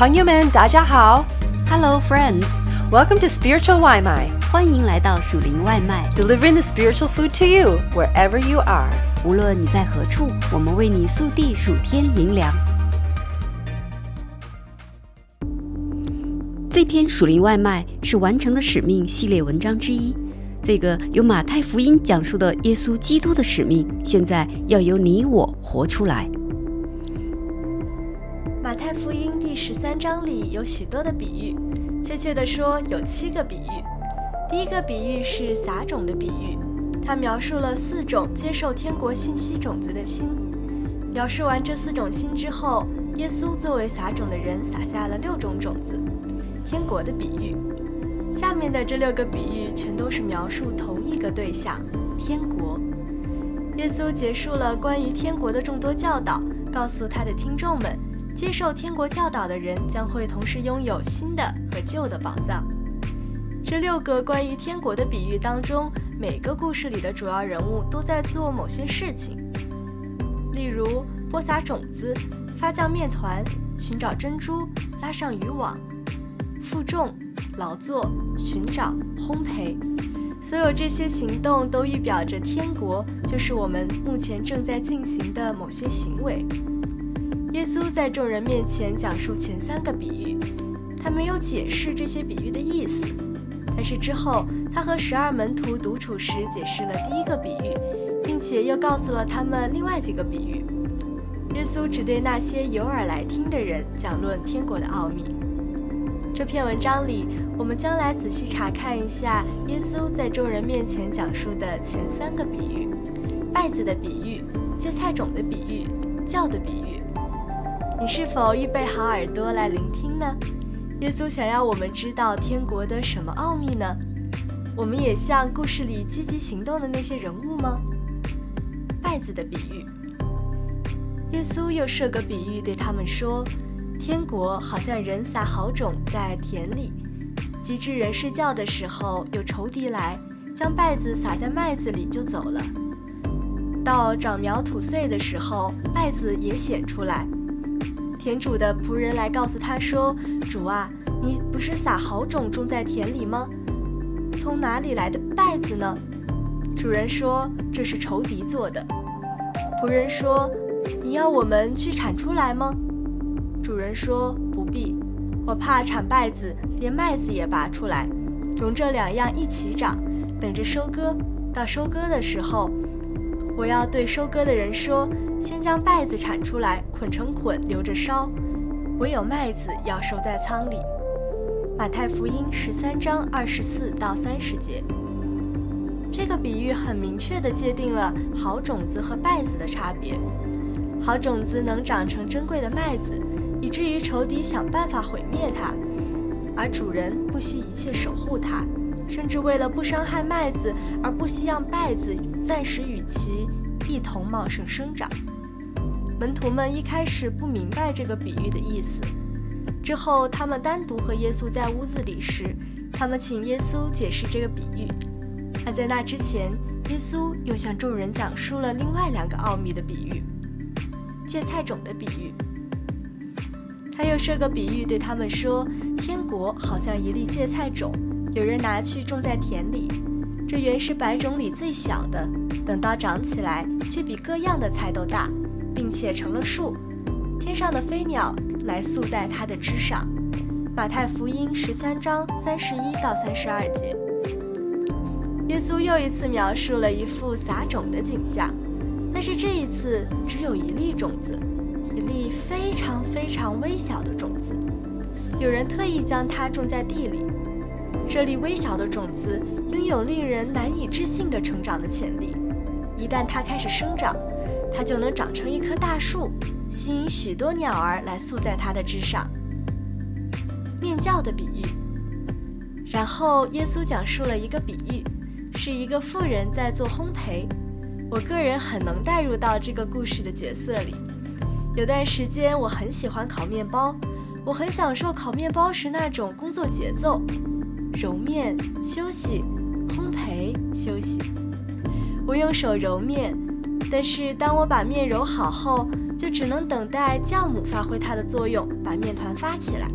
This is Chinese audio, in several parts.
朋友们，大家好。Hello, friends！Welcome to Spiritual 外卖欢迎来到属灵外卖。delivering the spiritual food to you wherever you are. 无论你在何处，我们为你速递属天灵粮。这篇属灵外卖是完成的使命系列文章之一。这个由马太福音讲述的耶稣基督的使命，现在要由你我活出来。马太福音第十三章里有许多的比喻，确切地说有七个比喻。第一个比喻是撒种的比喻，它描述了四种接受天国信息种子的心。描述完这四种心之后，耶稣作为撒种的人撒下了六种种子，天国的比喻。下面的这六个比喻全都是描述同一个对象——天国。耶稣结束了关于天国的众多教导，告诉他的听众们。接受天国教导的人将会同时拥有新的和旧的宝藏。这六个关于天国的比喻当中，每个故事里的主要人物都在做某些事情，例如播撒种子、发酵面团、寻找珍珠、拉上渔网、负重、劳作、寻找、烘焙。所有这些行动都预表着天国，就是我们目前正在进行的某些行为。耶稣在众人面前讲述前三个比喻，他没有解释这些比喻的意思。但是之后，他和十二门徒独处时解释了第一个比喻，并且又告诉了他们另外几个比喻。耶稣只对那些有耳来听的人讲论天国的奥秘。这篇文章里，我们将来仔细查看一下耶稣在众人面前讲述的前三个比喻：稗子的比喻、芥菜种的比喻、教的比喻。你是否预备好耳朵来聆听呢？耶稣想要我们知道天国的什么奥秘呢？我们也像故事里积极行动的那些人物吗？麦子的比喻，耶稣又设个比喻对他们说：天国好像人撒好种在田里，及至人睡觉的时候，有仇敌来将麦子撒在麦子里就走了。到长苗吐穗的时候，麦子也显出来。田主的仆人来告诉他说：“主啊，你不是撒好种种在田里吗？从哪里来的稗子呢？”主人说：“这是仇敌做的。”仆人说：“你要我们去铲出来吗？”主人说：“不必，我怕铲稗子，连麦子也拔出来，容这两样一起长，等着收割。到收割的时候，我要对收割的人说。”先将稗子铲出来，捆成捆，留着烧；唯有麦子要收在仓里。马太福音十三章二十四到三十节。这个比喻很明确地界定了好种子和稗子的差别。好种子能长成珍贵的麦子，以至于仇敌想办法毁灭它，而主人不惜一切守护它，甚至为了不伤害麦子而不惜让稗子暂时与其一同茂盛生长。门徒们一开始不明白这个比喻的意思，之后他们单独和耶稣在屋子里时，他们请耶稣解释这个比喻。而在那之前，耶稣又向众人讲述了另外两个奥秘的比喻：芥菜种的比喻。他又设个比喻对他们说：天国好像一粒芥菜种，有人拿去种在田里，这原是百种里最小的。等到长起来，却比各样的菜都大，并且成了树，天上的飞鸟来宿在它的枝上。马太福音十三章三十一到三十二节。耶稣又一次描述了一幅撒种的景象，但是这一次只有一粒种子，一粒非常非常微小的种子。有人特意将它种在地里。这粒微小的种子拥有令人难以置信的成长的潜力。一旦它开始生长，它就能长成一棵大树，吸引许多鸟儿来宿在它的枝上。面教的比喻。然后耶稣讲述了一个比喻，是一个富人在做烘焙。我个人很能带入到这个故事的角色里。有段时间我很喜欢烤面包，我很享受烤面包时那种工作节奏：揉面、休息、烘焙、休息。我用手揉面，但是当我把面揉好后，就只能等待酵母发挥它的作用，把面团发起来。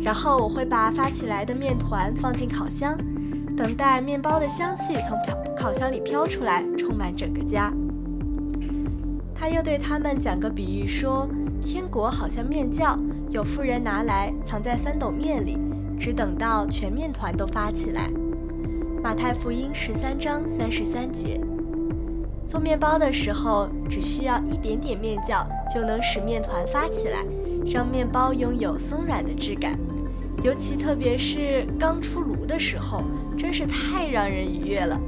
然后我会把发起来的面团放进烤箱，等待面包的香气从烤烤箱里飘出来，充满整个家。他又对他们讲个比喻说：天国好像面酵，有富人拿来藏在三斗面里，只等到全面团都发起来。马太福音十三章三十三节。做面包的时候，只需要一点点面酵就能使面团发起来，让面包拥有松软的质感。尤其特别是刚出炉的时候，真是太让人愉悦了。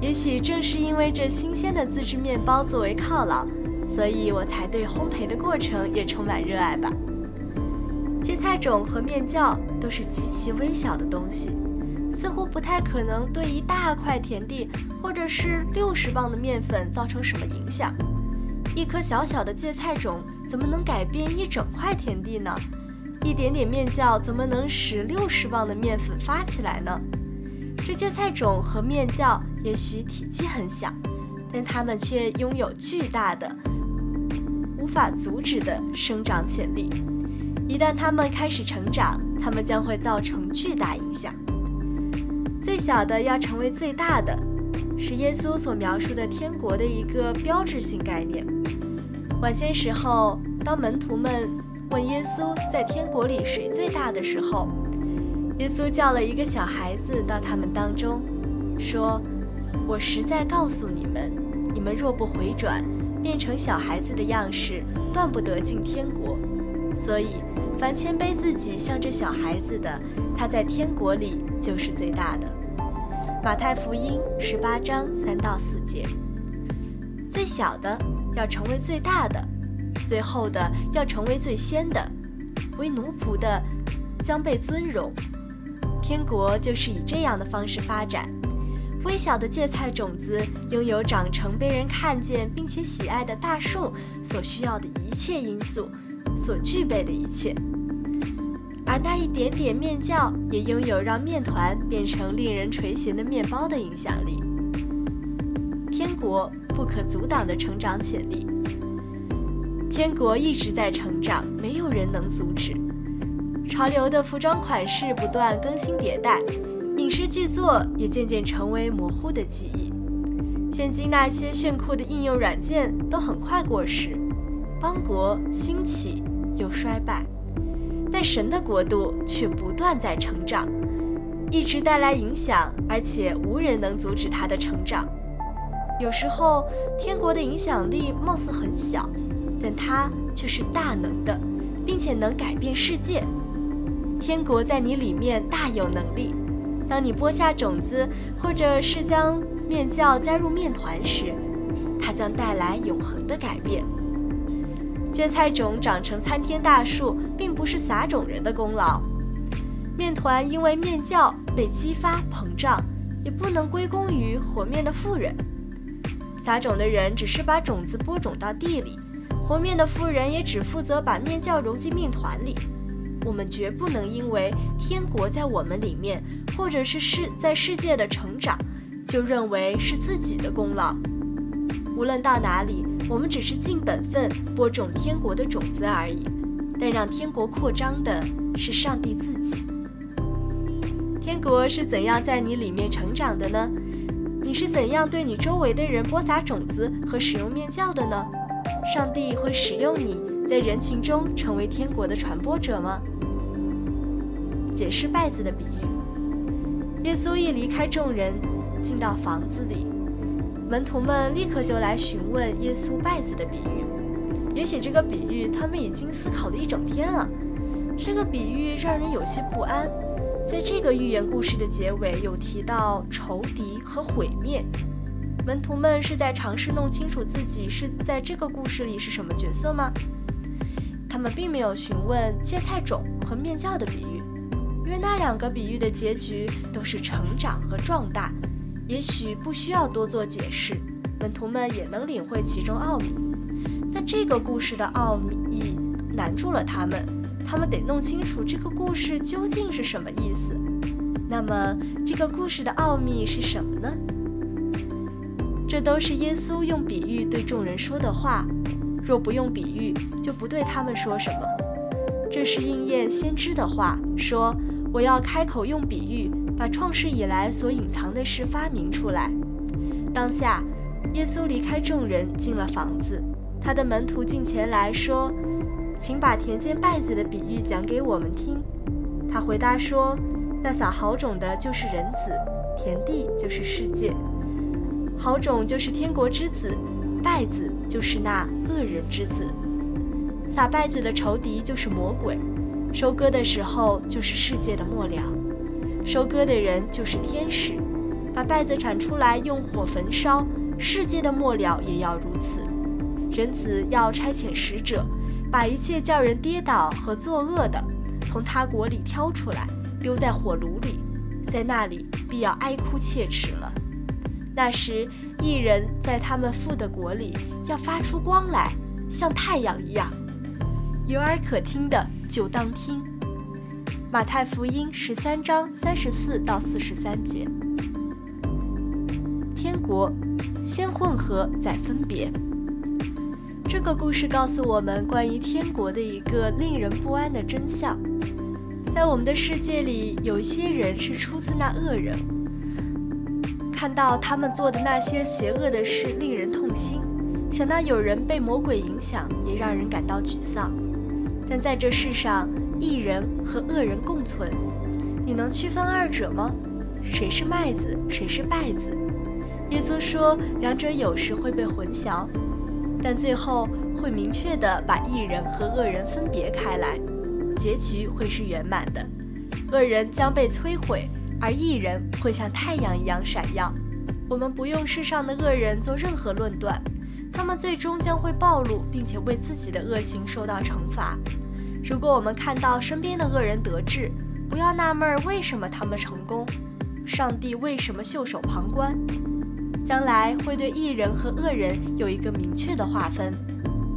也许正是因为这新鲜的自制面包作为犒劳，所以我才对烘焙的过程也充满热爱吧。芥菜种和面酵都是极其微小的东西。似乎不太可能对一大块田地或者是六十磅的面粉造成什么影响。一颗小小的芥菜种怎么能改变一整块田地呢？一点点面酵怎么能使六十磅的面粉发起来呢？这芥菜种和面酵也许体积很小，但它们却拥有巨大的、无法阻止的生长潜力。一旦它们开始成长，它们将会造成巨大影响。最小的要成为最大的，是耶稣所描述的天国的一个标志性概念。晚些时候，当门徒们问耶稣在天国里谁最大的时候，耶稣叫了一个小孩子到他们当中，说：“我实在告诉你们，你们若不回转，变成小孩子的样式，断不得进天国。所以，凡谦卑自己像这小孩子的，他在天国里。”就是最大的。马太福音十八章三到四节，最小的要成为最大的，最后的要成为最先的，为奴仆的将被尊荣。天国就是以这样的方式发展。微小的芥菜种子拥有长成被人看见并且喜爱的大树所需要的一切因素，所具备的一切。而那一点点面酵也拥有让面团变成令人垂涎的面包的影响力。天国不可阻挡的成长潜力。天国一直在成长，没有人能阻止。潮流的服装款式不断更新迭代，影视剧作也渐渐成为模糊的记忆。现今那些炫酷的应用软件都很快过时，邦国兴起又衰败。但神的国度却不断在成长，一直带来影响，而且无人能阻止它的成长。有时候，天国的影响力貌似很小，但它却是大能的，并且能改变世界。天国在你里面大有能力。当你播下种子，或者是将面酵加入面团时，它将带来永恒的改变。芥菜种长成参天大树，并不是撒种人的功劳；面团因为面酵被激发膨胀，也不能归功于和面的妇人。撒种的人只是把种子播种到地里，和面的妇人也只负责把面酵融进面团里。我们绝不能因为天国在我们里面，或者是世在世界的成长，就认为是自己的功劳。无论到哪里。我们只是尽本分播种天国的种子而已，但让天国扩张的是上帝自己。天国是怎样在你里面成长的呢？你是怎样对你周围的人播撒种子和使用面教的呢？上帝会使用你在人群中成为天国的传播者吗？解释稗子的比喻：耶稣一离开众人，进到房子里。门徒们立刻就来询问耶稣拜子的比喻。也许这个比喻他们已经思考了一整天了。这个比喻让人有些不安。在这个寓言故事的结尾有提到仇敌和毁灭。门徒们是在尝试弄清楚自己是在这个故事里是什么角色吗？他们并没有询问芥菜种和面酵的比喻，因为那两个比喻的结局都是成长和壮大。也许不需要多做解释，门徒们也能领会其中奥秘。但这个故事的奥秘难住了他们，他们得弄清楚这个故事究竟是什么意思。那么，这个故事的奥秘是什么呢？这都是耶稣用比喻对众人说的话。若不用比喻，就不对他们说什么。这是应验先知的话，说：“我要开口用比喻，把创世以来所隐藏的事发明出来。”当下，耶稣离开众人，进了房子。他的门徒进前来说：“请把田间稗子的比喻讲给我们听。”他回答说：“那撒好种的，就是人子；田地就是世界。好种就是天国之子，稗子就是那恶人之子。”撒稗子的仇敌就是魔鬼，收割的时候就是世界的末了，收割的人就是天使，把稗子铲出来用火焚烧，世界的末了也要如此。人子要差遣使者，把一切叫人跌倒和作恶的，从他国里挑出来，丢在火炉里，在那里必要哀哭切齿了。那时，一人在他们父的国里要发出光来，像太阳一样。有耳可听的就当听。马太福音十三章三十四到四十三节。天国先混合再分别。这个故事告诉我们关于天国的一个令人不安的真相。在我们的世界里，有一些人是出自那恶人，看到他们做的那些邪恶的事，令人痛心；想到有人被魔鬼影响，也让人感到沮丧。但在这世上，义人和恶人共存，你能区分二者吗？谁是麦子，谁是稗子？耶稣说，两者有时会被混淆，但最后会明确地把义人和恶人分别开来，结局会是圆满的。恶人将被摧毁，而义人会像太阳一样闪耀。我们不用世上的恶人做任何论断。他们最终将会暴露，并且为自己的恶行受到惩罚。如果我们看到身边的恶人得志，不要纳闷为什么他们成功，上帝为什么袖手旁观？将来会对艺人和恶人有一个明确的划分。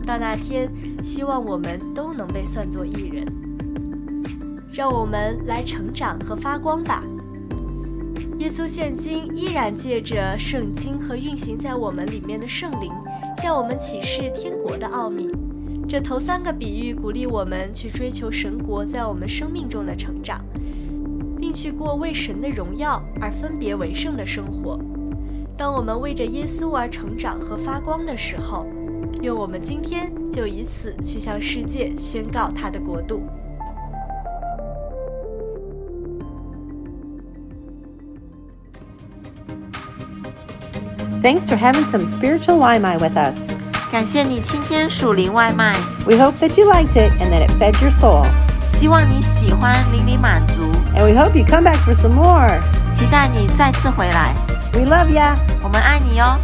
到那天，希望我们都能被算作艺人。让我们来成长和发光吧。耶稣现今依然借着圣经和运行在我们里面的圣灵。向我们启示天国的奥秘。这头三个比喻鼓励我们去追求神国在我们生命中的成长，并去过为神的荣耀而分别为圣的生活。当我们为着耶稣而成长和发光的时候，愿我们今天就以此去向世界宣告他的国度。Thanks for having some spiritual lima with us. 感谢你今天属灵外卖。We hope that you liked it and that it fed your soul. 希望你喜欢，淋漓满足。And we hope you come back for some more. 期待你再次回来。We love ya. 我们爱你哟。